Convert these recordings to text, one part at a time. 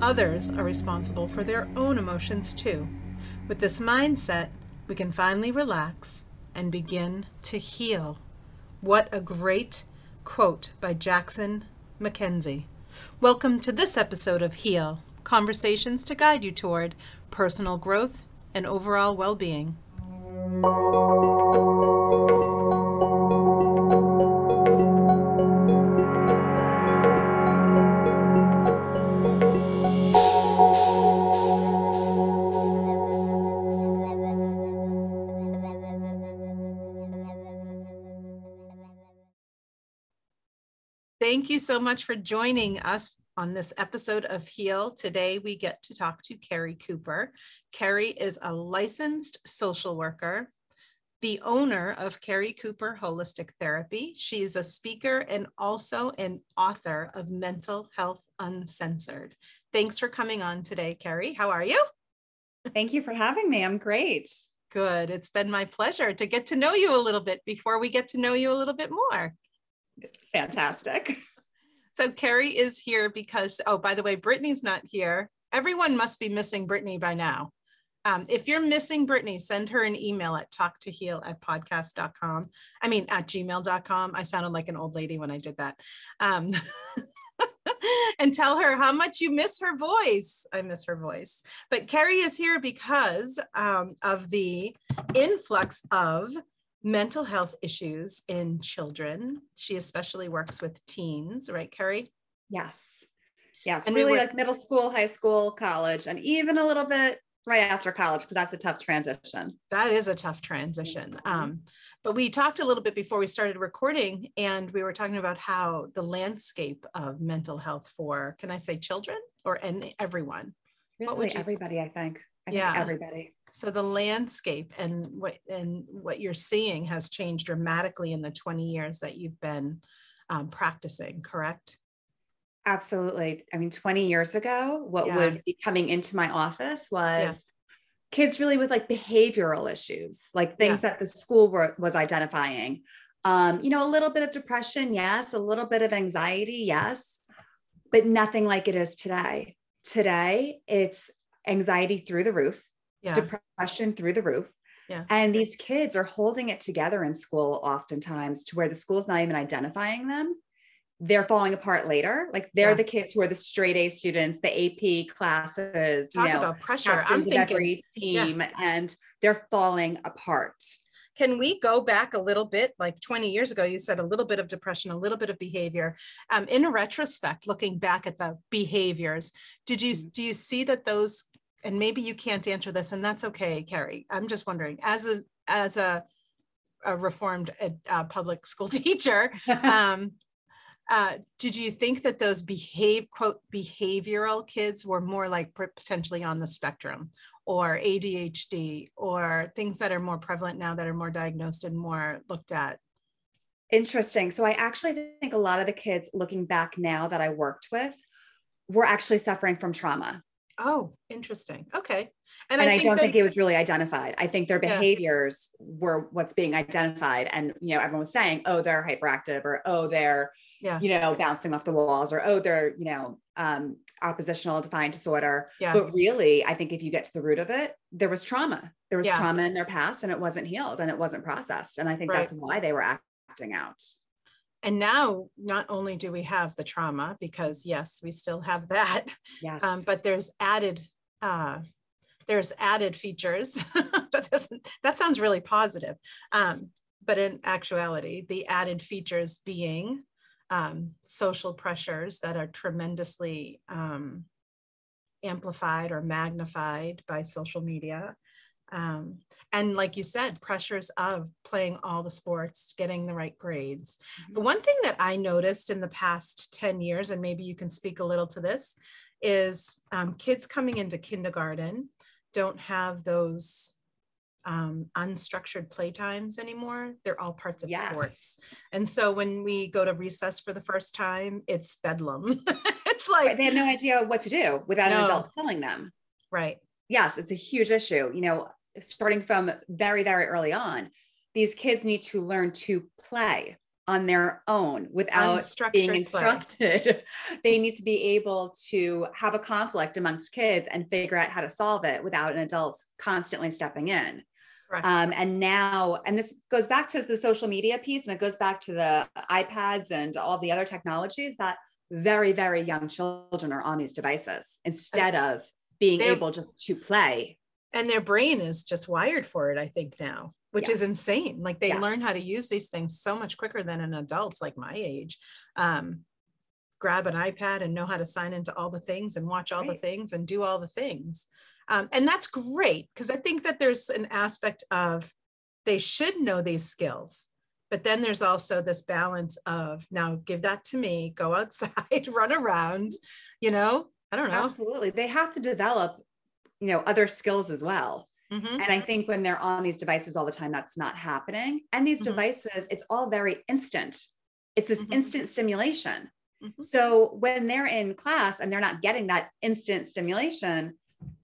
others are responsible for their own emotions too. With this mindset, we can finally relax and begin to heal. What a great quote by Jackson Mackenzie. Welcome to this episode of Heal Conversations to guide you toward personal growth and overall well being. Thank you so much for joining us on this episode of Heal. Today, we get to talk to Carrie Cooper. Carrie is a licensed social worker, the owner of Carrie Cooper Holistic Therapy. She is a speaker and also an author of Mental Health Uncensored. Thanks for coming on today, Carrie. How are you? Thank you for having me. I'm great. Good. It's been my pleasure to get to know you a little bit before we get to know you a little bit more. Fantastic. So Carrie is here because, oh, by the way, Brittany's not here. Everyone must be missing Brittany by now. Um, if you're missing Brittany, send her an email at talktoheal at podcast.com. I mean, at gmail.com. I sounded like an old lady when I did that. Um, and tell her how much you miss her voice. I miss her voice. But Carrie is here because um, of the influx of mental health issues in children. She especially works with teens, right, Carrie? Yes. Yes. And really we were, like middle school, high school, college, and even a little bit right after college, because that's a tough transition. That is a tough transition. Mm-hmm. Um, but we talked a little bit before we started recording, and we were talking about how the landscape of mental health for, can I say children or and everyone? Really, what would you everybody, say? I think. I yeah. think everybody so the landscape and what and what you're seeing has changed dramatically in the 20 years that you've been um, practicing correct absolutely i mean 20 years ago what yeah. would be coming into my office was yeah. kids really with like behavioral issues like things yeah. that the school were, was identifying um, you know a little bit of depression yes a little bit of anxiety yes but nothing like it is today today it's anxiety through the roof yeah. depression through the roof. Yeah. And these kids are holding it together in school oftentimes to where the school's not even identifying them. They're falling apart later. Like they're yeah. the kids who are the straight A students, the AP classes, Talk you know, about pressure. I'm thinking every team, yeah. and they're falling apart. Can we go back a little bit, like 20 years ago? You said a little bit of depression, a little bit of behavior. Um, in retrospect, looking back at the behaviors, did you mm-hmm. do you see that those and maybe you can't answer this and that's okay carrie. I'm just wondering as a as a, a reformed uh, public school teacher um, uh, did you think that those behave quote behavioral kids were more like potentially on the spectrum or adhd or things that are more prevalent now that are more diagnosed and more looked at? Interesting. So i actually think a lot of the kids looking back now that i worked with were actually suffering from trauma Oh, interesting. Okay. And, and I, I don't think it was really identified. I think their behaviors yeah. were what's being identified. And, you know, everyone was saying, oh, they're hyperactive or, oh, they're, yeah. you know, bouncing off the walls or, oh, they're, you know, um, oppositional defiant disorder. Yeah. But really, I think if you get to the root of it, there was trauma. There was trauma in their past and it wasn't healed and it wasn't processed. And I think right. that's why they were acting out and now not only do we have the trauma because yes we still have that yes. Um, but there's added uh, there's added features that doesn't that sounds really positive um, but in actuality the added features being um, social pressures that are tremendously um, amplified or magnified by social media um, and like you said, pressures of playing all the sports, getting the right grades. Mm-hmm. The one thing that I noticed in the past 10 years, and maybe you can speak a little to this, is um, kids coming into kindergarten don't have those um, unstructured playtimes anymore. They're all parts of yeah. sports. And so when we go to recess for the first time, it's bedlam. it's like right. they have no idea what to do without no. an adult telling them. Right. Yes, it's a huge issue. You know, starting from very, very early on, these kids need to learn to play. on their own without being instructed. they need to be able to have a conflict amongst kids and figure out how to solve it without an adult constantly stepping in. Um, and now, and this goes back to the social media piece and it goes back to the iPads and all the other technologies that very, very young children are on these devices instead of being able just to play. And their brain is just wired for it, I think, now which yes. is insane. Like they yes. learn how to use these things so much quicker than an adults like my age. Um, grab an iPad and know how to sign into all the things and watch all right. the things and do all the things. Um, and that's great because I think that there's an aspect of they should know these skills. But then there's also this balance of now give that to me, go outside, run around, you know, I don't know. Absolutely. They have to develop, you know, other skills as well. Mm-hmm. And I think when they're on these devices all the time, that's not happening. And these mm-hmm. devices, it's all very instant. It's this mm-hmm. instant stimulation. Mm-hmm. So when they're in class and they're not getting that instant stimulation,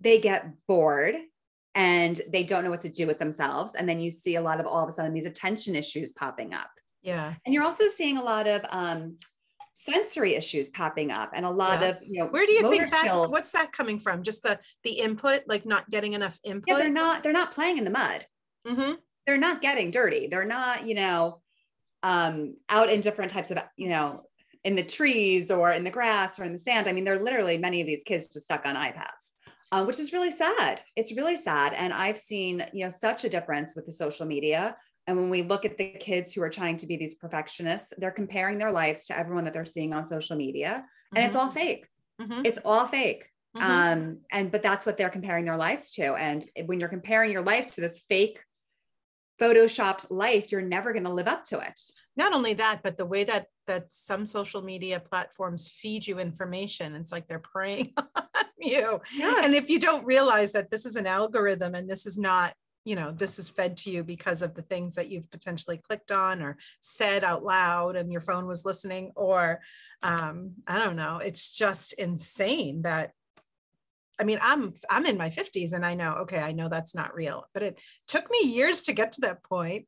they get bored and they don't know what to do with themselves. And then you see a lot of all of a sudden these attention issues popping up. Yeah. And you're also seeing a lot of um, sensory issues popping up and a lot yes. of you know where do you think that's skills. what's that coming from? Just the the input like not getting enough input yeah they're not they're not playing in the mud. Mm-hmm. they're not getting dirty. They're not you know um out in different types of you know in the trees or in the grass or in the sand. I mean they're literally many of these kids just stuck on ipads um, which is really sad. It's really sad. And i've seen you know such a difference with the social media and when we look at the kids who are trying to be these perfectionists, they're comparing their lives to everyone that they're seeing on social media. And mm-hmm. it's all fake. Mm-hmm. It's all fake. Mm-hmm. Um, and but that's what they're comparing their lives to. And when you're comparing your life to this fake photoshopped life, you're never going to live up to it. Not only that, but the way that that some social media platforms feed you information, it's like they're preying on you. Yes. And if you don't realize that this is an algorithm and this is not you know this is fed to you because of the things that you've potentially clicked on or said out loud and your phone was listening or um, i don't know it's just insane that i mean i'm i'm in my 50s and i know okay i know that's not real but it took me years to get to that point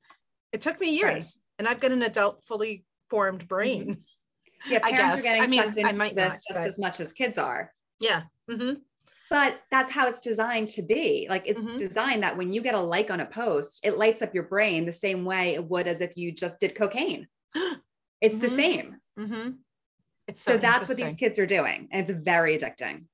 it took me years right. and i've got an adult fully formed brain mm-hmm. yeah i guess i mean i might this not, just but... as much as kids are yeah mm-hmm but that's how it's designed to be like it's mm-hmm. designed that when you get a like on a post it lights up your brain the same way it would as if you just did cocaine it's mm-hmm. the same mm-hmm. it's so, so that's what these kids are doing and it's very addicting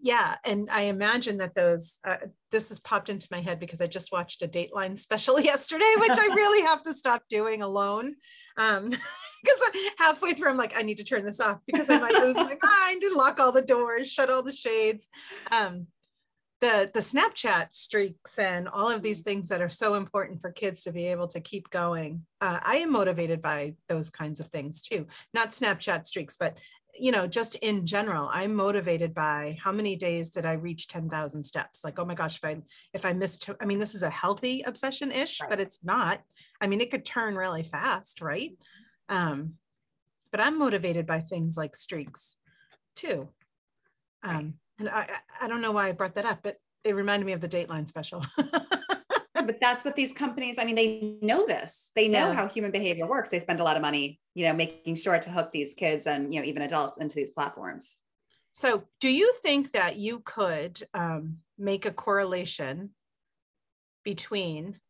yeah and i imagine that those uh, this has popped into my head because i just watched a dateline special yesterday which i really have to stop doing alone um because halfway through I'm like, I need to turn this off because I might lose my mind and lock all the doors, shut all the shades. Um, the the Snapchat streaks and all of these things that are so important for kids to be able to keep going. Uh, I am motivated by those kinds of things too. Not Snapchat streaks, but you know, just in general, I'm motivated by how many days did I reach 10,000 steps? Like, oh my gosh, if I if I missed, I mean, this is a healthy obsession ish, right. but it's not. I mean, it could turn really fast, right? Um, but I'm motivated by things like streaks too. Um, and I, I don't know why I brought that up, but it reminded me of the Dateline special. but that's what these companies, I mean, they know this. They know yeah. how human behavior works. They spend a lot of money, you know, making sure to hook these kids and, you know, even adults into these platforms. So, do you think that you could um, make a correlation between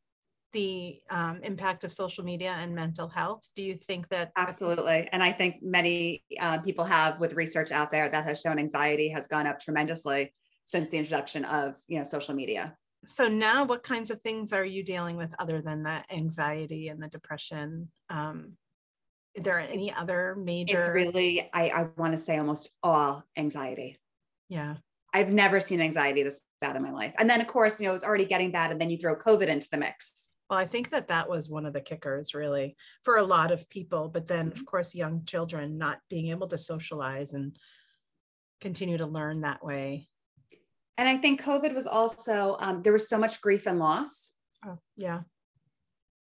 the um, impact of social media and mental health? Do you think that? Absolutely. And I think many uh, people have with research out there that has shown anxiety has gone up tremendously since the introduction of you know social media. So now what kinds of things are you dealing with other than that anxiety and the depression? Um, are there any other major? It's really, I, I want to say almost all anxiety. Yeah. I've never seen anxiety this bad in my life. And then, of course, you know, it was already getting bad. And then you throw COVID into the mix. Well, I think that that was one of the kickers, really, for a lot of people. But then, of mm-hmm. course, young children not being able to socialize and continue to learn that way. And I think COVID was also, um, there was so much grief and loss. Oh, yeah.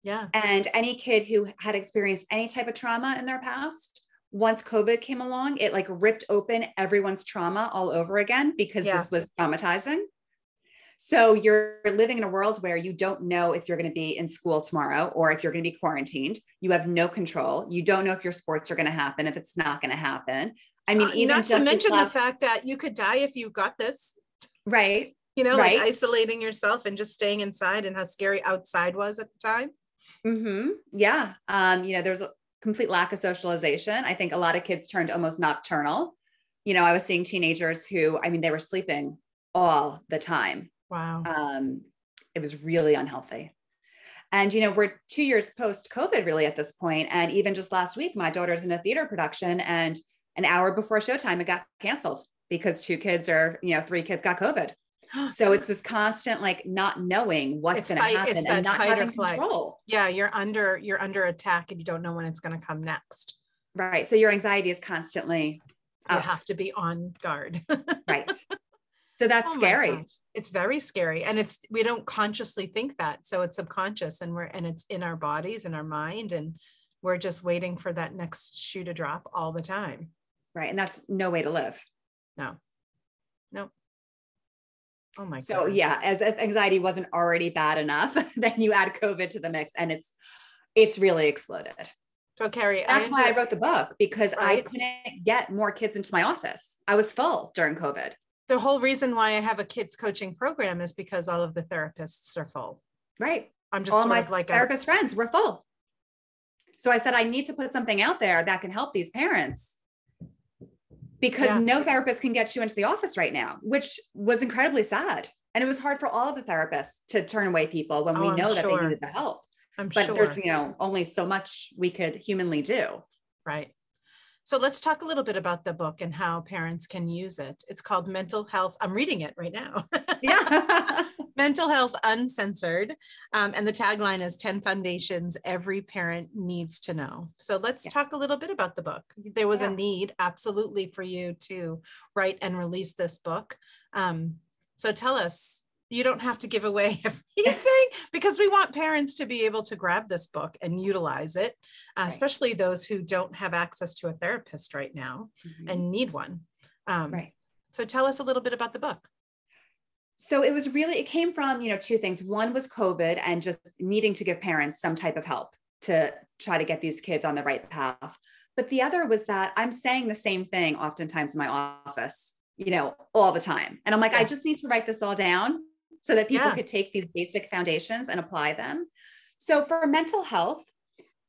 Yeah. And any kid who had experienced any type of trauma in their past, once COVID came along, it like ripped open everyone's trauma all over again because yeah. this was traumatizing. So you're living in a world where you don't know if you're going to be in school tomorrow or if you're going to be quarantined. You have no control. You don't know if your sports are going to happen, if it's not going to happen. I mean, uh, even not to mention last- the fact that you could die if you got this. Right. You know, right. like isolating yourself and just staying inside and how scary outside was at the time. Mm-hmm. Yeah. Um, you know, there's a complete lack of socialization. I think a lot of kids turned almost nocturnal. You know, I was seeing teenagers who, I mean, they were sleeping all the time. Wow. Um, it was really unhealthy. And, you know, we're two years post COVID really at this point. And even just last week, my daughter's in a theater production and an hour before showtime, it got canceled because two kids or, you know, three kids got COVID. so it's this constant like not knowing what's going to happen and not having control. Yeah, you're under you're under attack and you don't know when it's going to come next. Right. So your anxiety is constantly you have to be on guard. right. So that's oh scary. It's very scary and it's we don't consciously think that. So it's subconscious and we're and it's in our bodies and our mind and we're just waiting for that next shoe to drop all the time. Right. And that's no way to live. No. No. Oh my god So goodness. yeah, as if anxiety wasn't already bad enough, then you add COVID to the mix and it's it's really exploded. So Carrie, that's I why I wrote the book because right? I couldn't get more kids into my office. I was full during COVID. The whole reason why I have a kids coaching program is because all of the therapists are full. Right. I'm just all my like therapist a- friends were full. So I said I need to put something out there that can help these parents because yeah. no therapist can get you into the office right now, which was incredibly sad. And it was hard for all of the therapists to turn away people when oh, we know I'm that sure. they needed the help. I'm but sure. there's, you know, only so much we could humanly do. Right. So let's talk a little bit about the book and how parents can use it. It's called Mental Health. I'm reading it right now. yeah. Mental Health Uncensored. Um, and the tagline is 10 Foundations Every Parent Needs to Know. So let's yeah. talk a little bit about the book. There was yeah. a need, absolutely, for you to write and release this book. Um, so tell us you don't have to give away everything because we want parents to be able to grab this book and utilize it, uh, right. especially those who don't have access to a therapist right now mm-hmm. and need one. Um, right. So tell us a little bit about the book. So it was really, it came from, you know, two things. One was COVID and just needing to give parents some type of help to try to get these kids on the right path. But the other was that I'm saying the same thing oftentimes in my office, you know, all the time. And I'm like, yeah. I just need to write this all down so that people yeah. could take these basic foundations and apply them. So for mental health,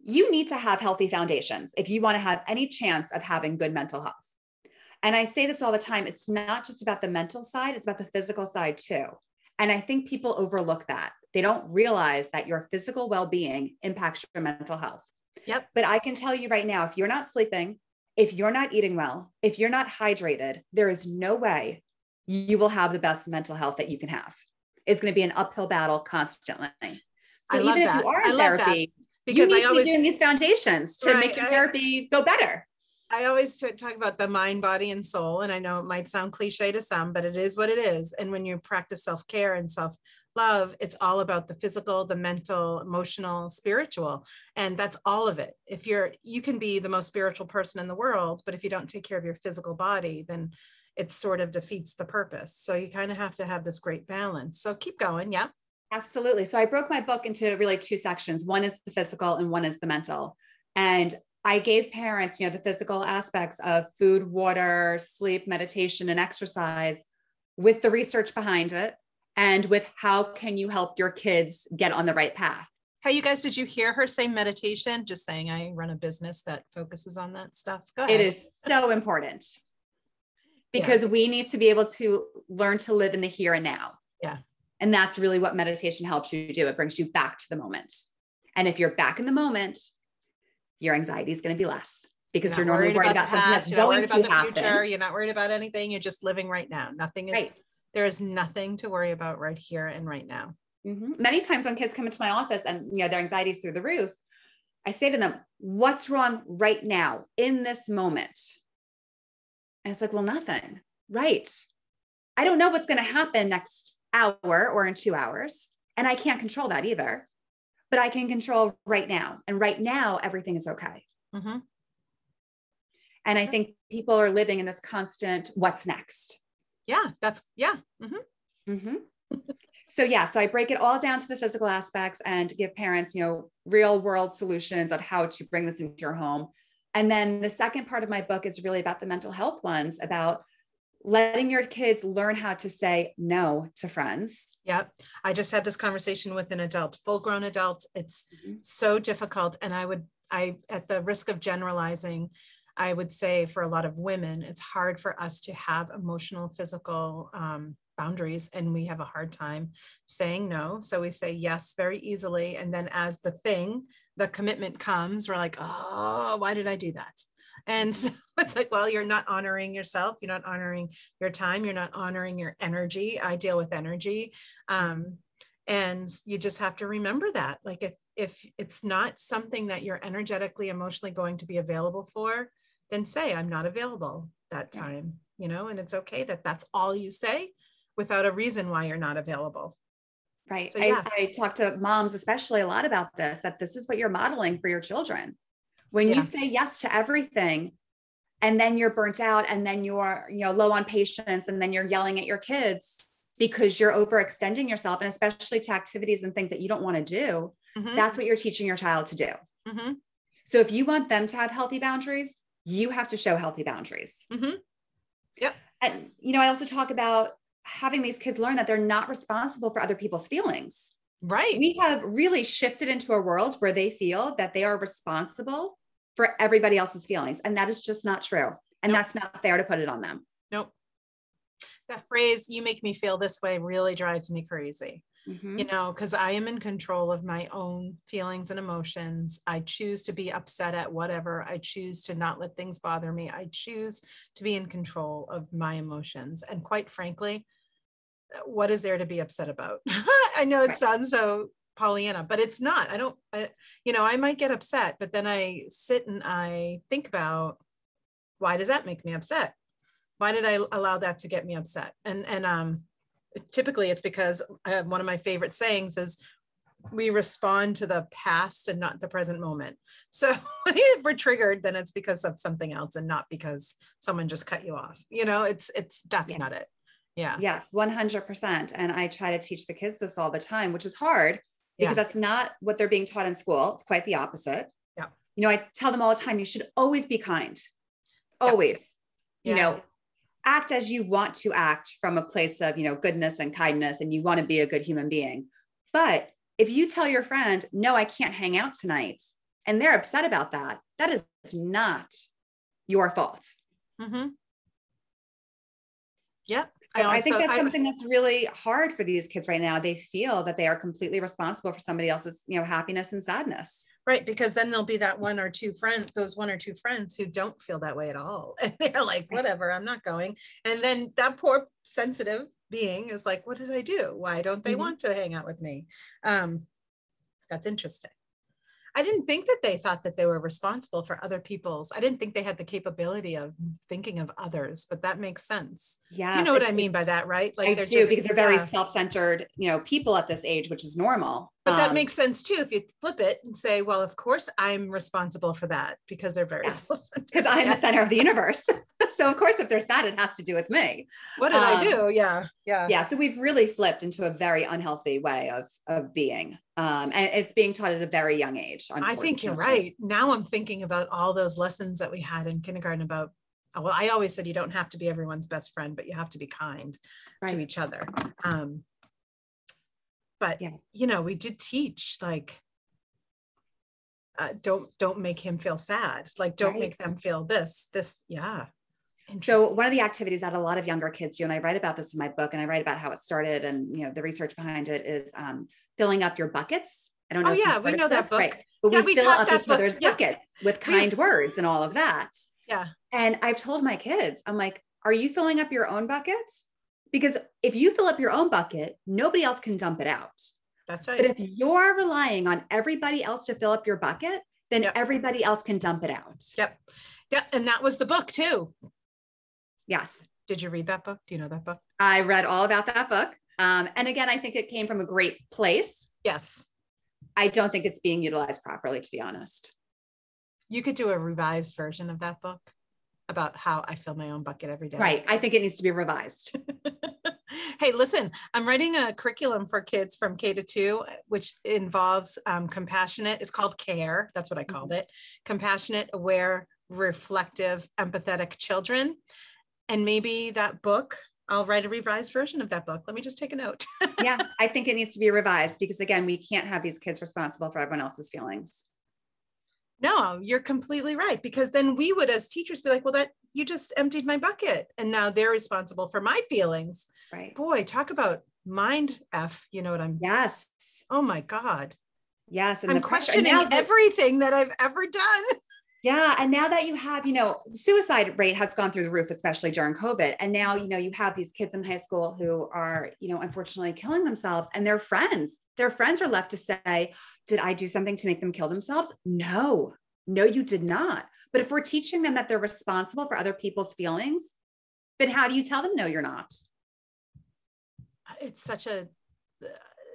you need to have healthy foundations if you want to have any chance of having good mental health. And I say this all the time it's not just about the mental side, it's about the physical side too. And I think people overlook that. They don't realize that your physical well being impacts your mental health. Yep. But I can tell you right now if you're not sleeping, if you're not eating well, if you're not hydrated, there is no way you will have the best mental health that you can have it's going to be an uphill battle constantly. So even if you are in therapy, because you need I always, to be doing these foundations to right, make your therapy go better. I always t- talk about the mind, body, and soul. And I know it might sound cliche to some, but it is what it is. And when you practice self care and self love, it's all about the physical, the mental, emotional, spiritual. And that's all of it. If you're, you can be the most spiritual person in the world, but if you don't take care of your physical body, then it sort of defeats the purpose. So you kind of have to have this great balance. So keep going. Yeah. Absolutely. So I broke my book into really two sections. One is the physical and one is the mental. And I gave parents, you know, the physical aspects of food, water, sleep, meditation, and exercise with the research behind it and with how can you help your kids get on the right path. Hey, you guys, did you hear her say meditation? Just saying, I run a business that focuses on that stuff. Go ahead. It is so important because yes. we need to be able to learn to live in the here and now. Yeah. And that's really what meditation helps you do. It brings you back to the moment. And if you're back in the moment, your anxiety is going to be less because you're, you're normally worried, worried about, about something that's you're going to happen. Future. You're not worried about anything. You're just living right now. Nothing is, right. there is nothing to worry about right here and right now. Mm-hmm. Many times when kids come into my office and you know their anxiety is through the roof, I say to them, "What's wrong right now in this moment?" And it's like, well, nothing. Right. I don't know what's going to happen next hour or in two hours. And I can't control that either. But I can control right now. And right now, everything is okay. Mm-hmm. And I think people are living in this constant what's next? Yeah, that's, yeah. Mm-hmm. Mm-hmm. so yeah, so I break it all down to the physical aspects and give parents, you know, real world solutions on how to bring this into your home. And then the second part of my book is really about the mental health ones, about letting your kids learn how to say no to friends. Yep. I just had this conversation with an adult, full grown adult. It's mm-hmm. so difficult. And I would, I, at the risk of generalizing, I would say for a lot of women, it's hard for us to have emotional, physical um, boundaries, and we have a hard time saying no. So we say yes very easily. And then as the thing, the commitment comes, we're like, oh, why did I do that? And so it's like, well, you're not honoring yourself. You're not honoring your time. You're not honoring your energy. I deal with energy. Um, and you just have to remember that. Like if if it's not something that you're energetically, emotionally going to be available for, then say, I'm not available that time, you know, and it's okay that that's all you say without a reason why you're not available. Right. So, yes. I, I talk to moms, especially a lot about this, that this is what you're modeling for your children. When yeah. you say yes to everything, and then you're burnt out, and then you're, you know, low on patience, and then you're yelling at your kids because you're overextending yourself, and especially to activities and things that you don't want to do. Mm-hmm. That's what you're teaching your child to do. Mm-hmm. So if you want them to have healthy boundaries, you have to show healthy boundaries. Mm-hmm. Yep. And, you know, I also talk about having these kids learn that they're not responsible for other people's feelings. Right. We have really shifted into a world where they feel that they are responsible for everybody else's feelings. And that is just not true. And nope. that's not fair to put it on them. Nope. That phrase, you make me feel this way, really drives me crazy. Mm-hmm. You know, because I am in control of my own feelings and emotions. I choose to be upset at whatever. I choose to not let things bother me. I choose to be in control of my emotions. And quite frankly, what is there to be upset about? I know it sounds so Pollyanna, but it's not. I don't, I, you know, I might get upset, but then I sit and I think about why does that make me upset? Why did I allow that to get me upset? And and um, typically it's because uh, one of my favorite sayings is we respond to the past and not the present moment. So if we're triggered, then it's because of something else and not because someone just cut you off. You know, it's it's that's yes. not it. Yeah. Yes, 100%. And I try to teach the kids this all the time, which is hard because yeah. that's not what they're being taught in school. It's quite the opposite. Yeah. You know, I tell them all the time, you should always be kind. Always. Yeah. You know, act as you want to act from a place of, you know, goodness and kindness and you want to be a good human being. But if you tell your friend, no, I can't hang out tonight, and they're upset about that, that is not your fault. Mm-hmm. Yep. So I, also, I, think that's I, something that's really hard for these kids right now. They feel that they are completely responsible for somebody else's, you know, happiness and sadness. Right. Because then there'll be that one or two friends, those one or two friends who don't feel that way at all. And they're like, whatever, I'm not going. And then that poor sensitive being is like, what did I do? Why don't they mm-hmm. want to hang out with me? Um, that's interesting. I didn't think that they thought that they were responsible for other people's. I didn't think they had the capability of thinking of others, but that makes sense. Yeah, you know what I mean by that, right? Like I do just, because they're very yeah. self-centered, you know, people at this age, which is normal. But um, that makes sense too if you flip it and say, "Well, of course I'm responsible for that because they're very yes, because I'm yeah. the center of the universe." so of course, if they're sad, it has to do with me. What did um, I do? Yeah, yeah, yeah. So we've really flipped into a very unhealthy way of of being um, and it's being taught at a very young age. I think you're right. Now I'm thinking about all those lessons that we had in kindergarten about. Well, I always said you don't have to be everyone's best friend, but you have to be kind right. to each other. Um, but yeah. you know, we did teach like uh, don't don't make him feel sad. Like don't right. make them feel this this yeah. So one of the activities that a lot of younger kids do, and I write about this in my book, and I write about how it started and you know the research behind it is um, filling up your buckets. I don't know. Oh yeah, we know that book. Right. But yeah, we, we fill up each book. other's yeah. buckets with kind we, words and all of that. Yeah. And I've told my kids, I'm like, are you filling up your own bucket? Because if you fill up your own bucket, nobody else can dump it out. That's right. But if you're relying on everybody else to fill up your bucket, then yep. everybody else can dump it out. Yep. Yeah. And that was the book too. Yes. Did you read that book? Do you know that book? I read all about that book. Um, and again, I think it came from a great place. Yes. I don't think it's being utilized properly, to be honest. You could do a revised version of that book about how I fill my own bucket every day. Right. I think it needs to be revised. hey, listen, I'm writing a curriculum for kids from K to two, which involves um, compassionate. It's called CARE. That's what I called mm-hmm. it. Compassionate, aware, reflective, empathetic children. And maybe that book, I'll write a revised version of that book. Let me just take a note. yeah, I think it needs to be revised because again, we can't have these kids responsible for everyone else's feelings. No, you're completely right. Because then we would, as teachers, be like, well, that you just emptied my bucket. And now they're responsible for my feelings. Right. Boy, talk about mind F. You know what I'm Yes. Oh my God. Yes. And I'm questioning everything that I've ever done. Yeah. And now that you have, you know, suicide rate has gone through the roof, especially during COVID. And now, you know, you have these kids in high school who are, you know, unfortunately killing themselves and their friends, their friends are left to say, did I do something to make them kill themselves? No, no, you did not. But if we're teaching them that they're responsible for other people's feelings, then how do you tell them, no, you're not? It's such a,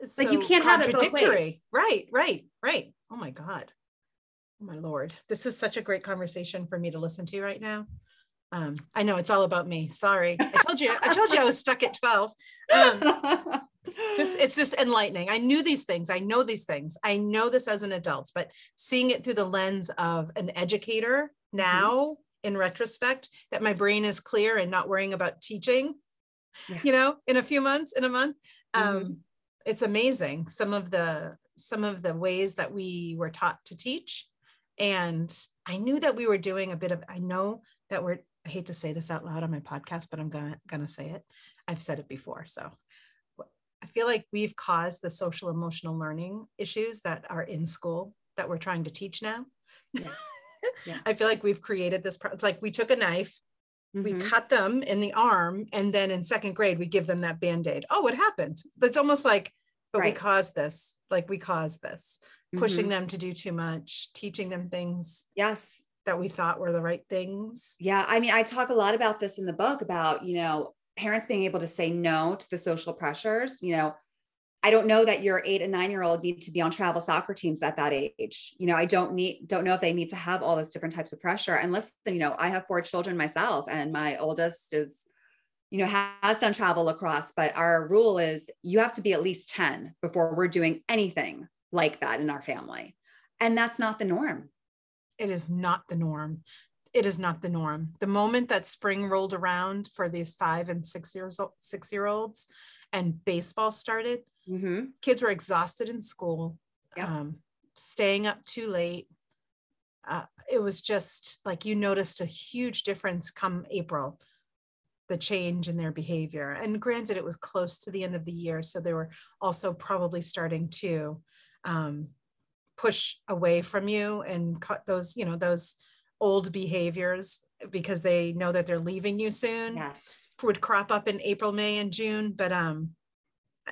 it's like so you can't have it both ways. Right, right, right. Oh my God. Oh my lord, this is such a great conversation for me to listen to right now. Um, I know it's all about me. Sorry, I told you. I told you I was stuck at twelve. Um, just it's just enlightening. I knew these things. I know these things. I know this as an adult, but seeing it through the lens of an educator now, mm-hmm. in retrospect, that my brain is clear and not worrying about teaching. Yeah. You know, in a few months, in a month, um, mm-hmm. it's amazing. Some of the some of the ways that we were taught to teach and I knew that we were doing a bit of, I know that we're, I hate to say this out loud on my podcast, but I'm gonna gonna say it. I've said it before. So I feel like we've caused the social emotional learning issues that are in school that we're trying to teach now. Yeah. Yeah. I feel like we've created this. It's like we took a knife, mm-hmm. we cut them in the arm, and then in second grade we give them that band aid. Oh, what happened? It's almost like, but right. we caused this. Like we caused this pushing mm-hmm. them to do too much, teaching them things. Yes. That we thought were the right things. Yeah. I mean, I talk a lot about this in the book about, you know, parents being able to say no to the social pressures. You know, I don't know that your eight and nine year old need to be on travel soccer teams at that age. You know, I don't need, don't know if they need to have all those different types of pressure. And listen, you know, I have four children myself, and my oldest is, you know, has done travel lacrosse, but our rule is you have to be at least 10 before we're doing anything like that in our family. And that's not the norm. It is not the norm. It is not the norm. The moment that spring rolled around for these five and six years old, six year olds and baseball started, mm-hmm. kids were exhausted in school, yep. um, staying up too late. Uh, it was just like you noticed a huge difference come April the change in their behavior. And granted, it was close to the end of the year. So they were also probably starting to um, push away from you and cut those, you know, those old behaviors because they know that they're leaving you soon. Yes. Would crop up in April, May, and June. But um,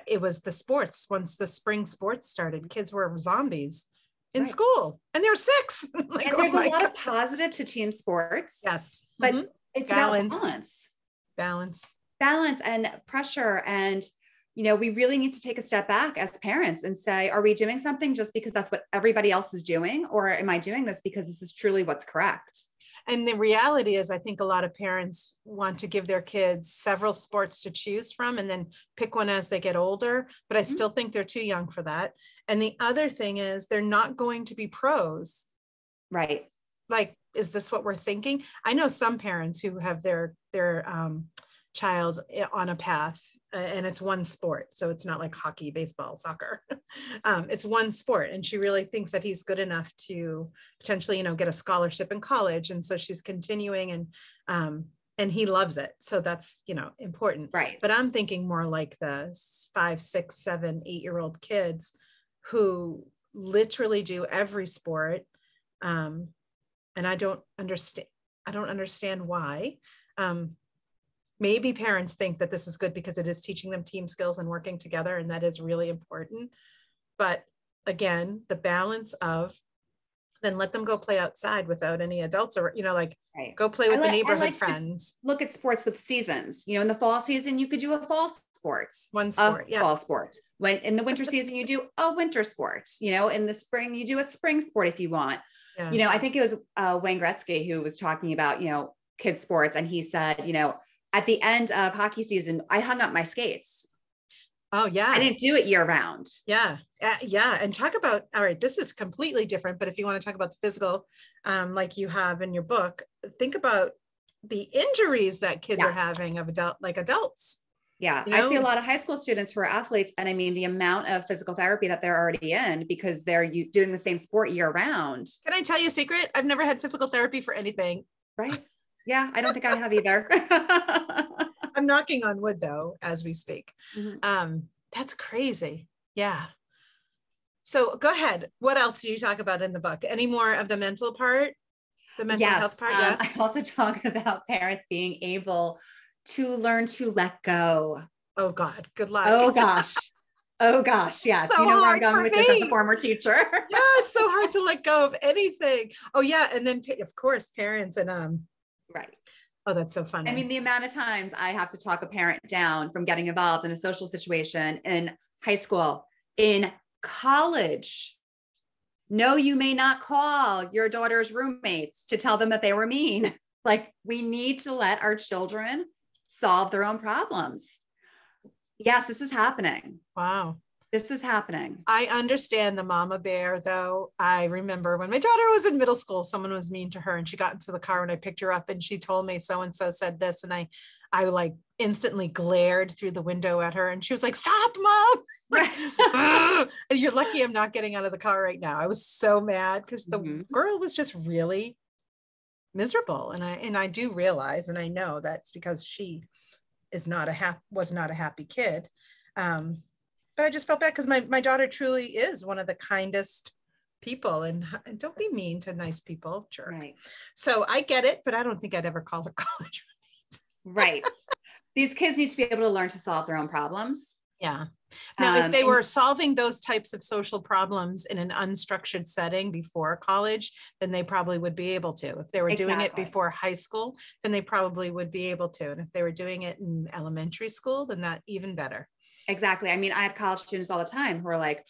it was the sports. Once the spring sports started, kids were zombies in right. school and they were six. like, and there's oh a lot God. of positive to team sports. Yes. But mm-hmm. it's balance. balance. Balance. Balance and pressure and you know, we really need to take a step back as parents and say, are we doing something just because that's what everybody else is doing? Or am I doing this because this is truly what's correct? And the reality is, I think a lot of parents want to give their kids several sports to choose from and then pick one as they get older. But I mm-hmm. still think they're too young for that. And the other thing is, they're not going to be pros. Right. Like, is this what we're thinking? I know some parents who have their, their, um, child eh, on a path and it's one sport so it's not like hockey baseball soccer. Um, it's one sport and she really thinks that he's good enough to potentially you know get a scholarship in college and so she's continuing and um, and he loves it so that's you know important. Right. But i'm thinking more like the five six seven eight year old kids who literally do every sport um, and i don't understand i don't understand why. Um, maybe parents think that this is good because it is teaching them team skills and working together and that is really important. But again the balance of then let them go play outside without any adults or you know like right. go play with like, the neighborhood like friends. look at sports with seasons. You know in the fall season you could do a fall sports one sport yeah. fall sport. When in the winter season you do a winter sport. You know in the spring you do a spring sport if you want. Yeah. you know i think it was uh, wayne gretzky who was talking about you know kids sports and he said you know at the end of hockey season, I hung up my skates. Oh yeah. I didn't do it year round. Yeah. Uh, yeah. And talk about, all right, this is completely different, but if you want to talk about the physical, um, like you have in your book, think about the injuries that kids yes. are having of adult, like adults. Yeah. You know? I see a lot of high school students who are athletes. And I mean, the amount of physical therapy that they're already in because they're doing the same sport year round. Can I tell you a secret? I've never had physical therapy for anything. Right. Yeah. I don't think I have either. I'm knocking on wood though, as we speak. Mm-hmm. Um, that's crazy. Yeah. So go ahead. What else do you talk about in the book? Any more of the mental part? The mental yes, health part? Um, yeah. I also talk about parents being able to learn to let go. Oh God, good luck. Oh gosh. Oh gosh, yes. So you know where I'm going with me. this as a former teacher. yeah, it's so hard to let go of anything. Oh yeah, and then of course parents and um right Oh, that's so funny. I mean, the amount of times I have to talk a parent down from getting involved in a social situation in high school, in college. No, you may not call your daughter's roommates to tell them that they were mean. Like, we need to let our children solve their own problems. Yes, this is happening. Wow this is happening. I understand the mama bear though. I remember when my daughter was in middle school, someone was mean to her and she got into the car when I picked her up and she told me so and so said this and I I like instantly glared through the window at her and she was like, "Stop, mom." Like, you're lucky I'm not getting out of the car right now. I was so mad cuz the mm-hmm. girl was just really miserable and I and I do realize and I know that's because she is not a happy was not a happy kid. Um, but I just felt bad because my, my daughter truly is one of the kindest people and, and don't be mean to nice people jerk. Right. so i get it but i don't think i'd ever call her college. Right. These kids need to be able to learn to solve their own problems. Yeah. Now um, if they were solving those types of social problems in an unstructured setting before college then they probably would be able to. If they were exactly. doing it before high school then they probably would be able to. And if they were doing it in elementary school then that even better Exactly. I mean, I have college students all the time who are like,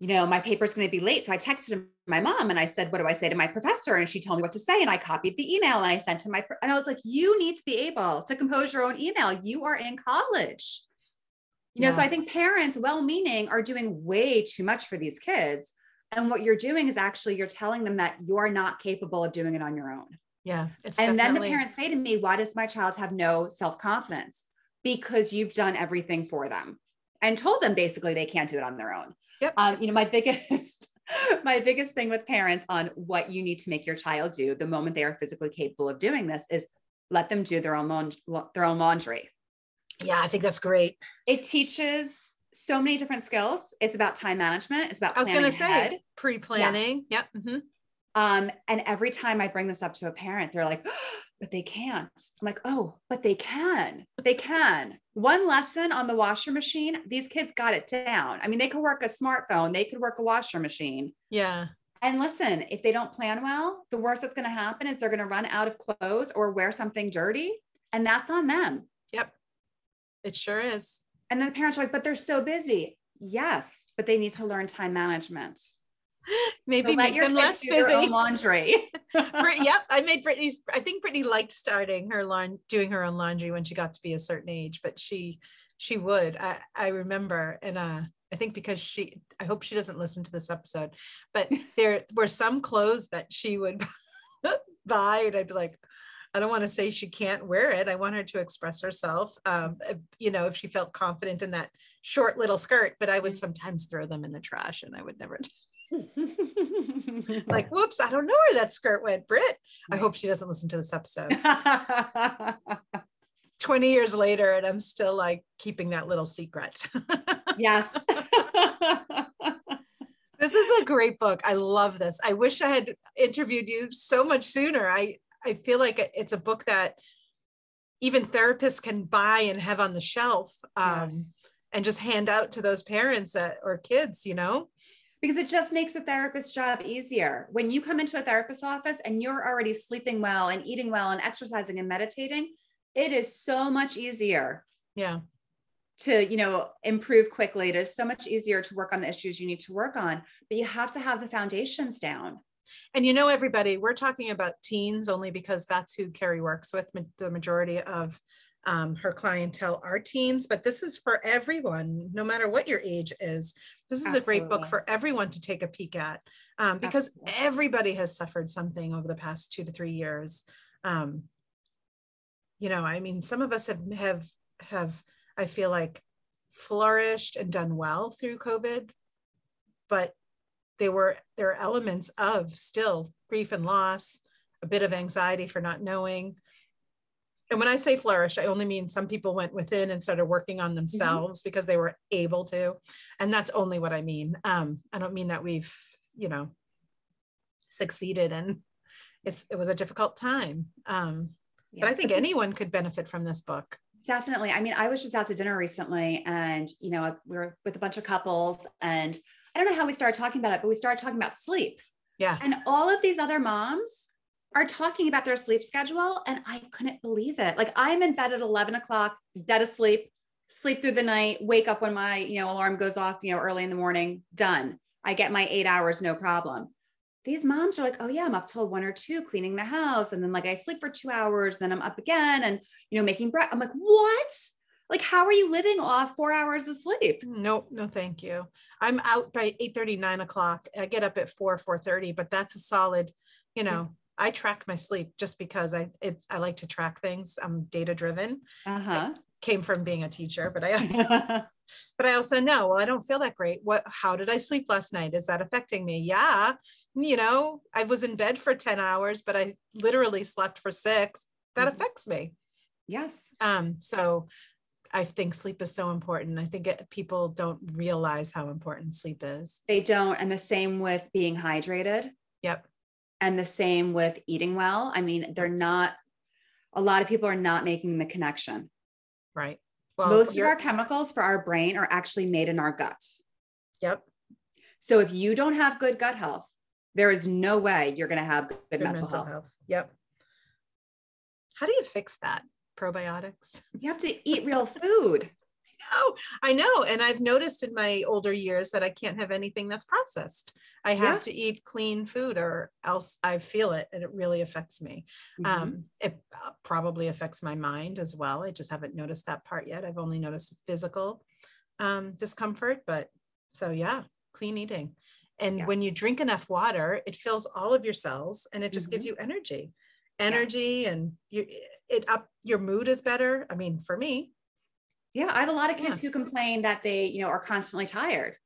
you know, my paper's going to be late. So I texted my mom and I said, what do I say to my professor? And she told me what to say. And I copied the email and I sent to my, and I was like, you need to be able to compose your own email. You are in college. You know, yeah. so I think parents, well meaning, are doing way too much for these kids. And what you're doing is actually you're telling them that you're not capable of doing it on your own. Yeah. and definitely... then the parents say to me, why does my child have no self confidence? Because you've done everything for them and told them basically they can't do it on their own. Yep. Um, you know, my biggest my biggest thing with parents on what you need to make your child do the moment they are physically capable of doing this is let them do their own their own laundry. Yeah, I think that's great. It teaches so many different skills. It's about time management. It's about I was going to say pre-planning. Yeah. Yep. Mm-hmm. Um, and every time I bring this up to a parent, they're like, but they can't. I'm like, oh, but they can. They can. One lesson on the washer machine, these kids got it down. I mean, they could work a smartphone, they could work a washer machine. Yeah. And listen, if they don't plan well, the worst that's going to happen is they're going to run out of clothes or wear something dirty. And that's on them. Yep. It sure is. And then the parents are like, but they're so busy. Yes, but they need to learn time management. Maybe so make them less busy. laundry. yep, I made Brittany's. I think Brittany liked starting her lawn, doing her own laundry when she got to be a certain age, but she she would. I I remember, and uh, I think because she. I hope she doesn't listen to this episode, but there were some clothes that she would buy, and I'd be like, I don't want to say she can't wear it. I want her to express herself. Um, you know, if she felt confident in that short little skirt, but I would sometimes throw them in the trash and I would never like, whoops, I don't know where that skirt went, Britt. I hope she doesn't listen to this episode. 20 years later, and I'm still like keeping that little secret. yes. this is a great book. I love this. I wish I had interviewed you so much sooner. I, I feel like it's a book that even therapists can buy and have on the shelf um, yes. and just hand out to those parents that, or kids, you know? Because it just makes a therapist's job easier. When you come into a therapist's office and you're already sleeping well and eating well and exercising and meditating, it is so much easier. Yeah. To, you know, improve quickly. It is so much easier to work on the issues you need to work on, but you have to have the foundations down. And you know, everybody, we're talking about teens only because that's who Keri works with the majority of Um, her clientele are teens, but this is for everyone, no matter what your age is. This is Absolutely. a great book for everyone to take a peek at um, because Absolutely. everybody has suffered something over the past two to three years. Um, you know, I mean, some of us have have have I feel like flourished and done well through COVID, but they were there are elements of still grief and loss, a bit of anxiety for not knowing. And when I say flourish, I only mean some people went within and started working on mm-hmm. themselves mm-hmm. because they were able to. And that's only what I mean. Um, I don't mean that we've, you know, succeeded and it's it was a difficult time. Um, yeah. But I think anyone could benefit from this book. Definitely. I mean, I was just out to dinner recently and, you know, we were with a bunch of couples and I don't know how we started talking about it, but we started talking about sleep. Yeah. And all of these other moms are talking about their sleep schedule. And I couldn't believe it. Like I'm in bed at 11 o'clock, dead asleep, sleep through the night, wake up when my, you know, alarm goes off, you know, early in the morning, done. I get my eight hours, no problem. These moms are like, oh yeah, I'm up till one or two cleaning the house. And then like I sleep for two hours, then I'm up again and, you know, making bread. I'm like, what? Like, how are you living off four hours of sleep? No, no, thank you. I'm out by 8 30, 9 o'clock. I get up at 4, 4 30, but that's a solid, you know, I track my sleep just because I it's I like to track things. I'm data driven. Uh-huh. Came from being a teacher, but I also but I also know, well, I don't feel that great. What how did I sleep last night? Is that affecting me? Yeah. You know, I was in bed for 10 hours, but I literally slept for 6. That mm-hmm. affects me. Yes. Um so I think sleep is so important. I think it, people don't realize how important sleep is. They don't. And the same with being hydrated. Yep. And the same with eating well. I mean, they're not, a lot of people are not making the connection. Right. Well, most of our chemicals for our brain are actually made in our gut. Yep. So if you don't have good gut health, there is no way you're going to have good, good mental, mental health. health. Yep. How do you fix that? Probiotics. You have to eat real food know, I know. And I've noticed in my older years that I can't have anything that's processed. I have yeah. to eat clean food or else I feel it and it really affects me. Mm-hmm. Um, it uh, probably affects my mind as well. I just haven't noticed that part yet. I've only noticed physical um, discomfort, but so yeah, clean eating. And yeah. when you drink enough water, it fills all of your cells and it just mm-hmm. gives you energy energy yeah. and you it up your mood is better i mean for me yeah, I have a lot of kids yeah. who complain that they, you know, are constantly tired.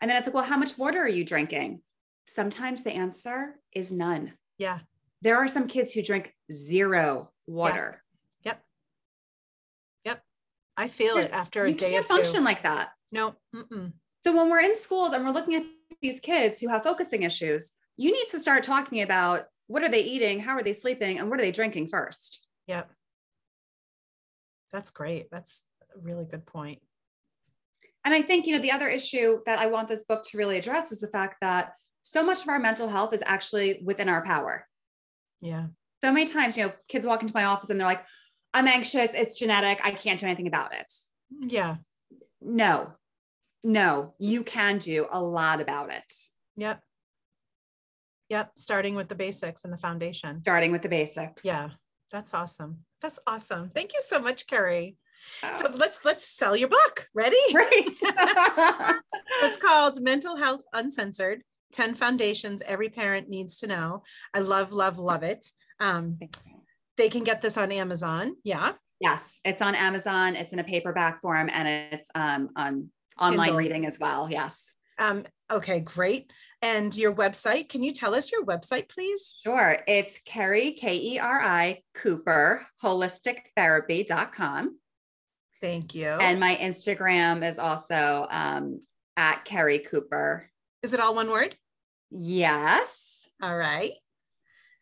And then it's like, well, how much water are you drinking? Sometimes the answer is none. Yeah. There are some kids who drink zero water. Yeah. Yep. Yep. I feel There's, it after a day can't function two. like that. No. Mm-mm. So when we're in schools and we're looking at these kids who have focusing issues, you need to start talking about what are they eating, how are they sleeping, and what are they drinking first. Yep. That's great. That's really good point. And I think, you know, the other issue that I want this book to really address is the fact that so much of our mental health is actually within our power. Yeah. So many times, you know, kids walk into my office and they're like, I'm anxious, it's genetic, I can't do anything about it. Yeah. No, no, you can do a lot about it. Yep. Yep. Starting with the basics and the foundation. Starting with the basics. Yeah. That's awesome. That's awesome. Thank you so much, Keri. So let's let's sell your book. Ready? Right. it's called Mental Health Uncensored: Ten Foundations Every Parent Needs to Know. I love, love, love it. Um, they can get this on Amazon. Yeah. Yes, it's on Amazon. It's in a paperback form, and it's um, on online Kindle. reading as well. Yes. Um, okay, great. And your website, can you tell us your website, please? Sure. It's Keri K E R I, Cooper, holistictherapy.com. Thank you. And my Instagram is also um, at Keri Cooper. Is it all one word? Yes. All right.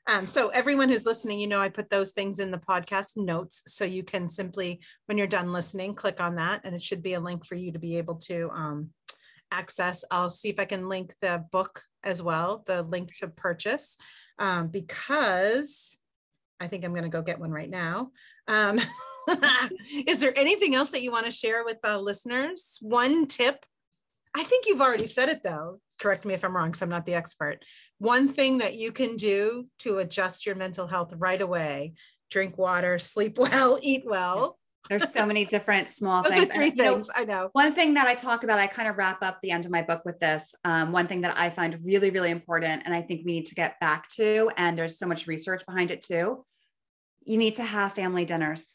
Um, so everyone who's listening, you know, I put those things in the podcast notes. So you can simply, when you're done listening, click on that and it should be a link for you to be able to um, access. I'll see if I can link the book as well, the link to purchase, um, because I think I'm going to go get one right now. Is there anything else that you want to share with the listeners? One tip? I think you've already said it though. Correct me if I'm wrong, because I'm not the expert. One thing that you can do to adjust your mental health right away drink water, sleep well, eat well. There's so many different small Those things. are three and, things. Know, I know. One thing that I talk about, I kind of wrap up the end of my book with this. Um, one thing that I find really, really important, and I think we need to get back to, and there's so much research behind it too. You need to have family dinners.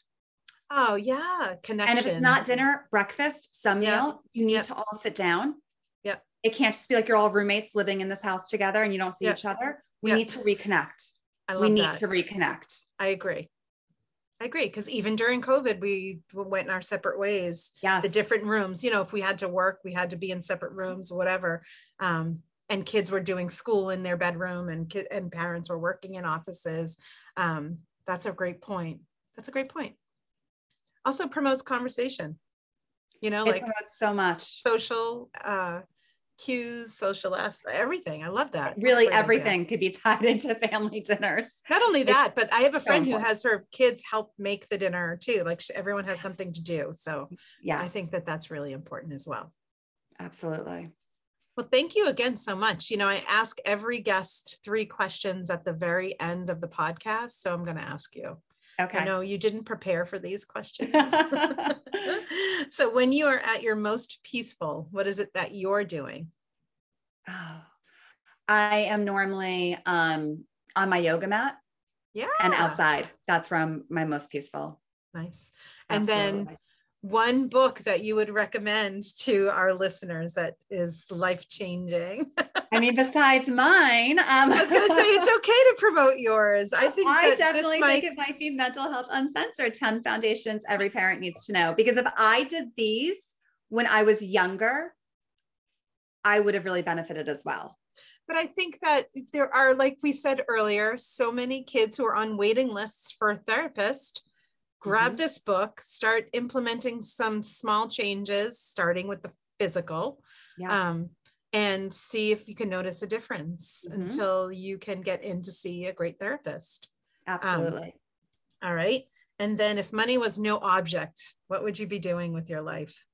Oh yeah, connection. And if it's not dinner, breakfast, some yep. meal, you need yep. to all sit down. Yep. It can't just be like you're all roommates living in this house together and you don't see yep. each other. We need to reconnect. I love that. we need that. to reconnect. I agree. I agree because even during COVID, we went in our separate ways. Yes. The different rooms, you know, if we had to work, we had to be in separate rooms, whatever. Um, and kids were doing school in their bedroom, and ki- and parents were working in offices. Um, that's a great point. That's a great point. Also promotes conversation. You know, it like so much social uh, cues, social everything. I love that. Really, everything idea. could be tied into family dinners. Not only that, but I have a friend so who has her kids help make the dinner too. Like everyone has something to do. So yeah, I think that that's really important as well. Absolutely. Well, thank you again so much. You know, I ask every guest three questions at the very end of the podcast. So I'm going to ask you. Okay. I know you didn't prepare for these questions. so when you are at your most peaceful, what is it that you're doing? Oh, I am normally um, on my yoga mat. Yeah. And outside. That's where I'm my most peaceful. Nice. And Absolutely. then one book that you would recommend to our listeners that is life changing? I mean, besides mine, um, I was going to say it's okay to promote yours. I think I definitely might... think it might be Mental Health Uncensored 10 Foundations Every Parent Needs to Know. Because if I did these when I was younger, I would have really benefited as well. But I think that there are, like we said earlier, so many kids who are on waiting lists for a therapist grab mm-hmm. this book, start implementing some small changes, starting with the physical, yes. um, and see if you can notice a difference mm-hmm. until you can get in to see a great therapist. Absolutely. Um, all right. And then, if money was no object, what would you be doing with your life?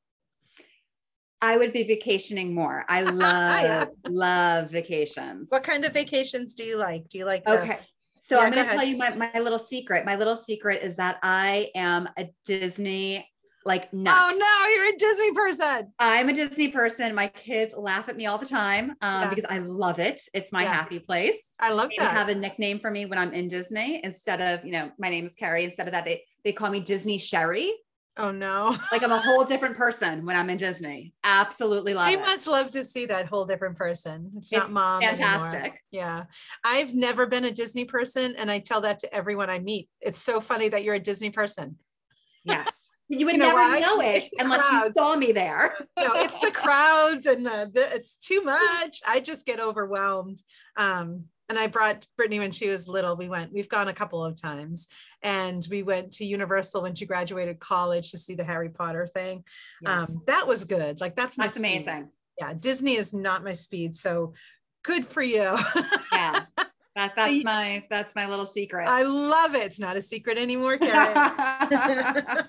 I would be vacationing more. I love yeah. love vacations. What kind of vacations do you like? Do you like the, okay? So yeah, I'm going to tell you my, my little secret. My little secret is that I am a Disney like nuts. Oh no, you're a Disney person. I'm a Disney person. My kids laugh at me all the time um, yeah. because I love it. It's my yeah. happy place. I love they that. have a nickname for me when I'm in Disney instead of, you know, my name is Keri. Instead of that, they, they call me Disney Sherry. Oh no. like I'm a whole different person when I'm in Disney. Absolutely love I it. must love to see that whole different person. It's, it's not mom. Fantastic. Anymore. Yeah. I've never been a Disney person and I tell that to everyone I meet. It's so funny that you're a Disney person. Yes. You would you know never why? know it unless crowds. you saw me there. no, it's the crowds and the, the, it's too much. I just get overwhelmed. Um, and I brought Brittany when she was little. We went, we've gone a couple of times and we went to Universal when she graduated college to see the Harry Potter thing. Yes. Um, that was good. Like that's my that's amazing. Yeah. Disney is not my speed. So good for you. yeah. That, that's my that's my little secret. I love it. It's not a secret anymore, Karen.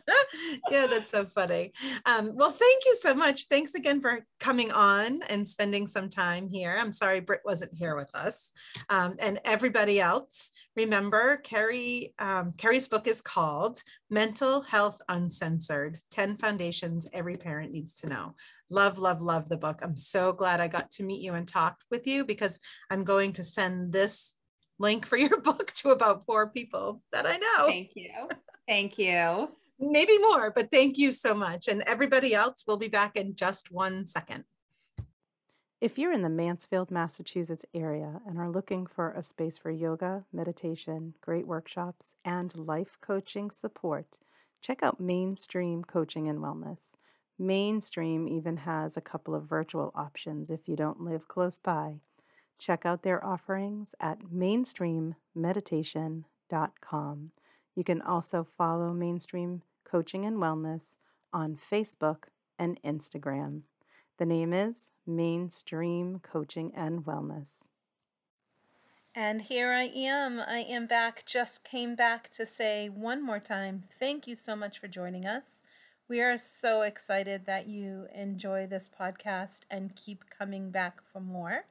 yeah, that's so funny. Um, well, thank you so much. Thanks again for coming on and spending some time here. I'm sorry Britt wasn't here with us. Um, and everybody else, remember Keri, um, Keri's book is called Mental Health Uncensored: 10 Foundations Every Parent Needs to Know love love love the book. I'm so glad i got to meet you and talk with you because i'm going to send this link for your book to about four people that i know. Thank you. Thank you. Maybe more but thank you so much. And everybody else will be back in just one second. If you're in the Mansfield, Massachusetts area and are looking for a space for yoga, meditation, great workshops, and life coaching support, check out Mainstream Coaching and Wellness. Mainstream even has a couple of virtual options if you don't live close by. Check out their offerings at mainstreammeditation.com. You can also follow Mainstream Coaching and Wellness on Facebook and Instagram. The name is Mainstream Coaching and Wellness. And here I am. I am back. Just came back to say one more time thank you so much for joining us. We are so excited that you enjoy this podcast and keep coming back for more.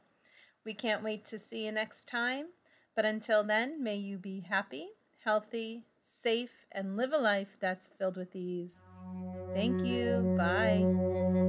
We can't wait to see you next time. But until then, may you be happy, healthy, safe, and live a life that's filled with ease. Thank you. Bye.